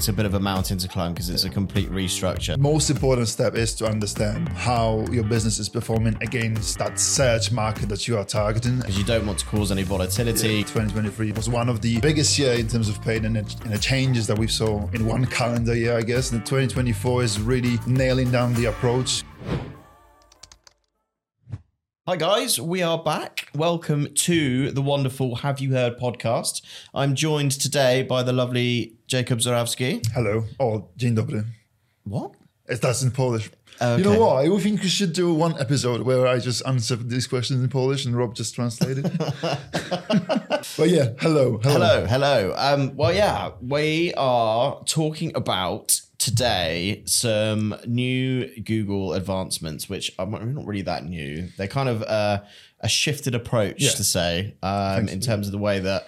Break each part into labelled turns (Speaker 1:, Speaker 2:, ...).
Speaker 1: it's a bit of a mountain to climb because it's a complete restructure.
Speaker 2: Most important step is to understand how your business is performing against that search market that you are targeting.
Speaker 1: Because you don't want to cause any volatility.
Speaker 2: 2023 was one of the biggest year in terms of paid and the changes that we saw in one calendar year, I guess. And 2024 is really nailing down the approach.
Speaker 1: Hi, guys, we are back. Welcome to the wonderful Have You Heard podcast. I'm joined today by the lovely Jakub Zorawski.
Speaker 2: Hello. Oh, dzień dobry.
Speaker 1: What?
Speaker 2: It's that's in Polish.
Speaker 1: Okay.
Speaker 2: You know what? I think we should do one episode where I just answer these questions in Polish and Rob just translated. but yeah, hello, hello,
Speaker 1: Hello, hello. Um, well, yeah, we are talking about today some new Google advancements, which are not really that new. They're kind of uh, a shifted approach
Speaker 2: Yeah.
Speaker 1: to say um, in terms of the way that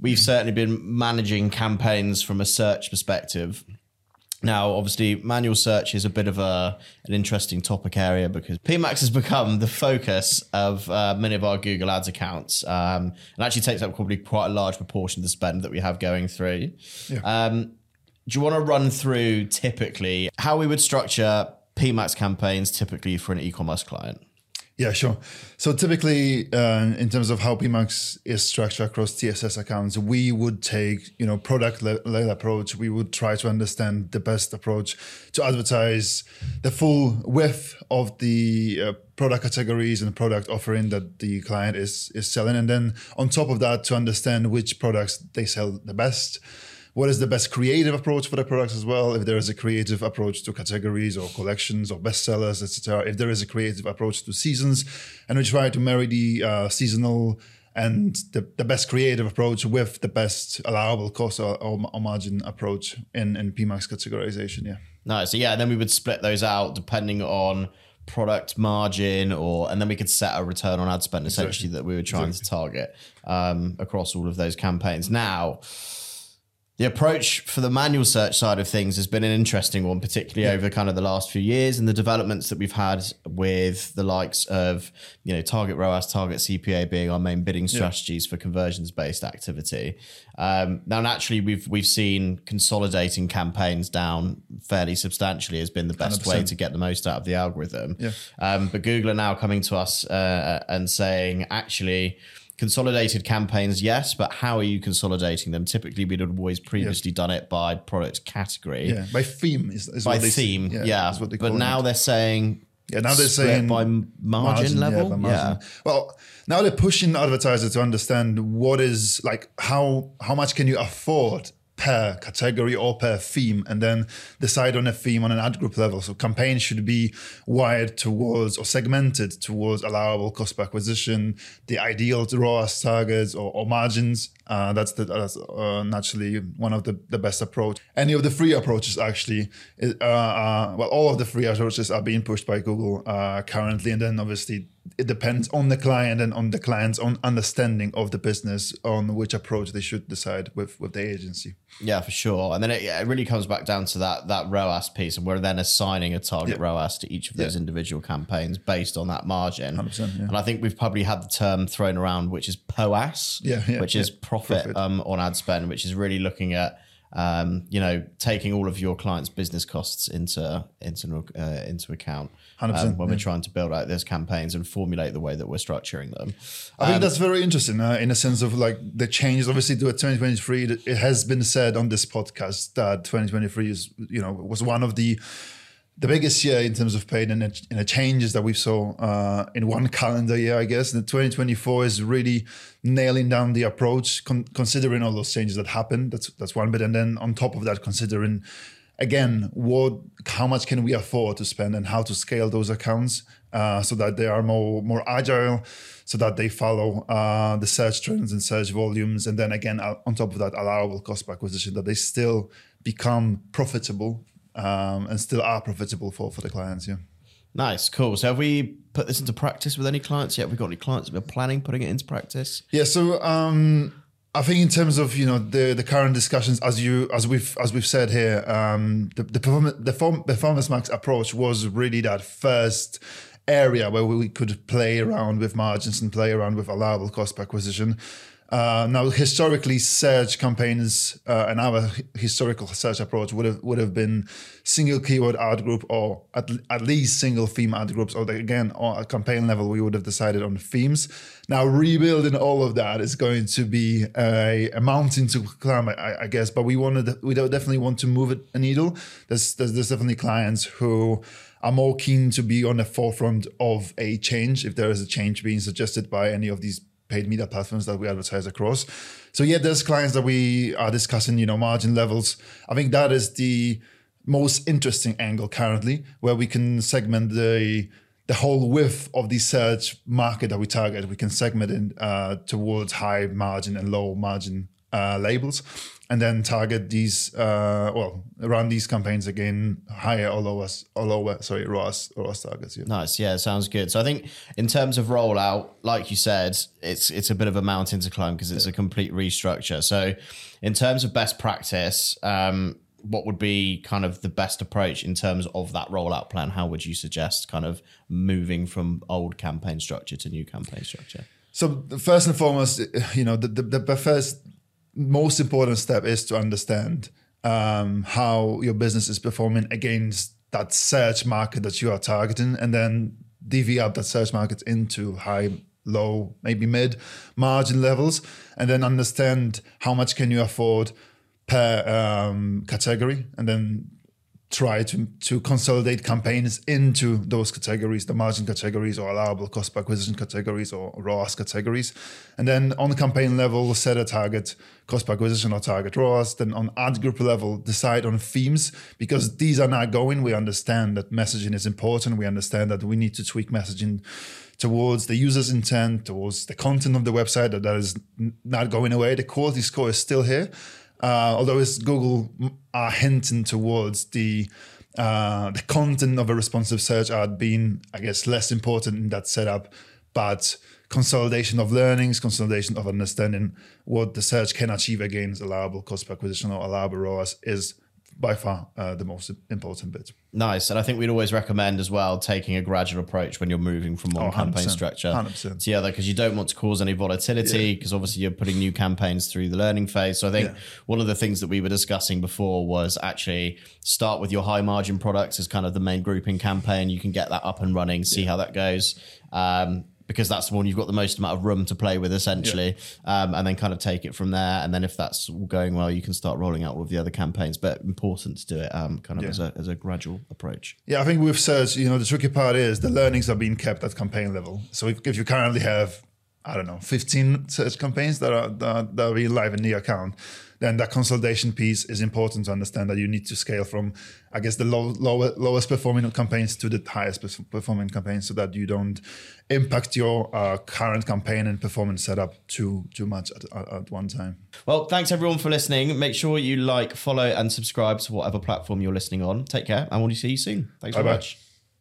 Speaker 1: we've certainly been managing campaigns from a search perspective. Now, obviously, manual search is a bit of a an interesting topic area because PMAX has become the focus of uh, many of our Google Ads accounts, um, and actually takes up probably quite a large proportion of the spend that we have going through. Um, do you want to run through typically how we would structure PMAX campaigns typically for an e-commerce client?
Speaker 2: Yeah, sure. So typically, uh, in terms of how PMAX is structured across TSS accounts, we would take you know product led approach. We would try to understand the best approach to advertise the full width of the uh, product categories and product offering that the client is is selling, and then on top of that, to understand which products they sell the best what is the best creative approach for the products as well? If there is a creative approach to categories or collections or bestsellers etc if there is a creative approach to seasons and we try to marry the uh, seasonal and the, the best creative approach with the best allowable cost or, or, margin approach in, in PMAX categorization yeah.
Speaker 1: No, so yeah, then we would split those out depending on product margin or and then we could set a return on ad spend essentially that we were trying to target um, across all of those campaigns. Now, the approach for the manual search side of things has been an interesting one, particularly over kind of the last few years and the developments that we've had with the likes of, you know, target ROAS, target CPA being our main bidding strategies for conversions based activity. Um, now, naturally, we've we've seen consolidating campaigns down fairly substantially has been the best way
Speaker 2: 100%.
Speaker 1: to get the most out of the algorithm.
Speaker 2: Yeah.
Speaker 1: Um, but Google are now coming to us uh, and saying, actually, consolidated campaigns, yes, but how are you consolidating them? Typically, we'd have always previously done it by product category,
Speaker 2: yeah by theme is, is
Speaker 1: by
Speaker 2: what they
Speaker 1: theme, yeah.
Speaker 2: they
Speaker 1: But now
Speaker 2: it.
Speaker 1: they're saying,
Speaker 2: Yeah, now they're saying
Speaker 1: by m- margin, level.
Speaker 2: by
Speaker 1: Yeah,
Speaker 2: margin. Well, now they're pushing advertisers to understand what is like how how much can you afford per category or per theme, and then decide on a theme on an ad group level. So campaigns should be wired towards or segmented towards allowable cost per acquisition, the ideal ROAS targets or, or margins. Uh, that's the, that's uh, naturally one of the, the best approach. Any of the free approaches actually, uh, uh, well, all of the free approaches are being pushed by Google uh, currently, and then obviously it depends on the client and on the client's own understanding of the business on which approach they should decide with with the agency.
Speaker 1: yeah, for sure. And then it, yeah, it really comes back down to that that ROAS piece, and we're then assigning a target
Speaker 2: Yeah.
Speaker 1: ROAS to each of those individual campaigns based on that margin.
Speaker 2: yeah.
Speaker 1: And I think we've probably had the term thrown around, which is POAS,
Speaker 2: Yeah, yeah,
Speaker 1: which is profit,
Speaker 2: Profit.
Speaker 1: Um, on ad spend, which is really looking at um, you know taking all of your clients' business costs into into uh, into account um, when we're trying to build out those campaigns and formulate the way that we're structuring them.
Speaker 2: I think that's very interesting uh, in a sense of like the changes. Obviously, to 2023, it has been said on this podcast that 2023 is you know was one of the the biggest year in terms of paid and and the changes that we saw uh, in one calendar year, I guess. And 2024 is really nailing down the approach, con- considering all those changes that happened. That's that's one bit, and then on top of that, considering again what how much can we afford to spend and how to scale those accounts uh, so that they are more more agile so that they follow uh, the search trends and search volumes and then again on top of that allowable cost per acquisition that they still become profitable um, and still are profitable for for the clients yeah
Speaker 1: Nice, cool. So have we put this into practice with any clients yet? Have we got any clients that are planning putting it into practice?
Speaker 2: Yeah, so um, I think in terms of you know the the current discussions, as you as we've as we've said here, um, the the performance the form, performance max approach was really that first area where we could play around with margins and play around with allowable cost per acquisition. Uh, now, historically, search campaigns uh, and our historical search approach would have would have been single keyword ad group or at, at least single theme ad groups. Or again, on a campaign level, we would have decided on themes. Now, rebuilding all of that is going to be a, a mountain to climb, I, I guess. But we wanted we definitely want to move it a needle. There's, there's there's definitely clients who are more keen to be on the forefront of a change if there is a change being suggested by any of these paid media platforms that we advertise across. So yeah, there's clients that we are discussing, you know, margin levels. I think that is the most interesting angle currently, where we can segment the the whole width of the search market that we target. We can segment it uh, towards high margin and low margin uh, labels and then target these uh, well run these campaigns again higher or lower or lower sorry ROAS ROAS targets yeah.
Speaker 1: nice. Yeah sounds good. So I think in terms of rollout like you said it's it's a bit of a mountain to climb because it's a complete restructure. So in terms of best practice um, what would be kind of the best approach in terms of that rollout plan? How would you suggest kind of moving from old campaign structure to new campaign structure?
Speaker 2: So first and foremost you know the, the, the first most important step is to understand um, how your business is performing against that search market that you are targeting, and then divvy up that search market into high, low, maybe mid margin levels, and then understand how much can you afford per um, category, and then try to, to consolidate campaigns into those categories, the margin categories or allowable cost per acquisition categories or ROAS categories. And then on the campaign level, set a target cost per acquisition or target ROAS. Then on ad group level, decide on themes because these are not going. We understand that messaging is important. We understand that we need to tweak messaging towards the user's intent, towards the content of the website that, that is not going away. The quality score is still here. Uh, although it's Google are hinting towards the uh, the content of a responsive search ad being, I guess, less important in that setup, but consolidation of learnings, consolidation of understanding what the search can achieve against allowable cost per acquisition or allowable ROAS is by far uh, the most important bit.
Speaker 1: Nice. And I think we'd always recommend as well taking a gradual approach when you're moving from one oh, campaign structure 100%. to the other because you don't want to cause any volatility because yeah. obviously you're putting new campaigns through the learning phase. So I think yeah. one of the things that we were discussing before was actually start with your high margin products as kind of the main grouping campaign. You can get that up and running, see yeah. how that goes. Um, because that's the one you've got the most amount of room to play with essentially yeah. um, and then kind of take it from there and then if that's going well you can start rolling out all of the other campaigns but important to do it um, kind of yeah. as, a, as a gradual approach
Speaker 2: yeah i think with search you know the tricky part is the learnings are being kept at campaign level so if, if you currently have i don't know 15 search campaigns that are that, that are live in the account then that consolidation piece is important to understand that you need to scale from, I guess, the low, lower, lowest performing campaigns to the highest performing campaigns so that you don't impact your uh, current campaign and performance setup too, too much at, at, at one time.
Speaker 1: Well, thanks everyone for listening. Make sure you like, follow, and subscribe to whatever platform you're listening on. Take care, and we'll see you soon. Thanks Bye very much.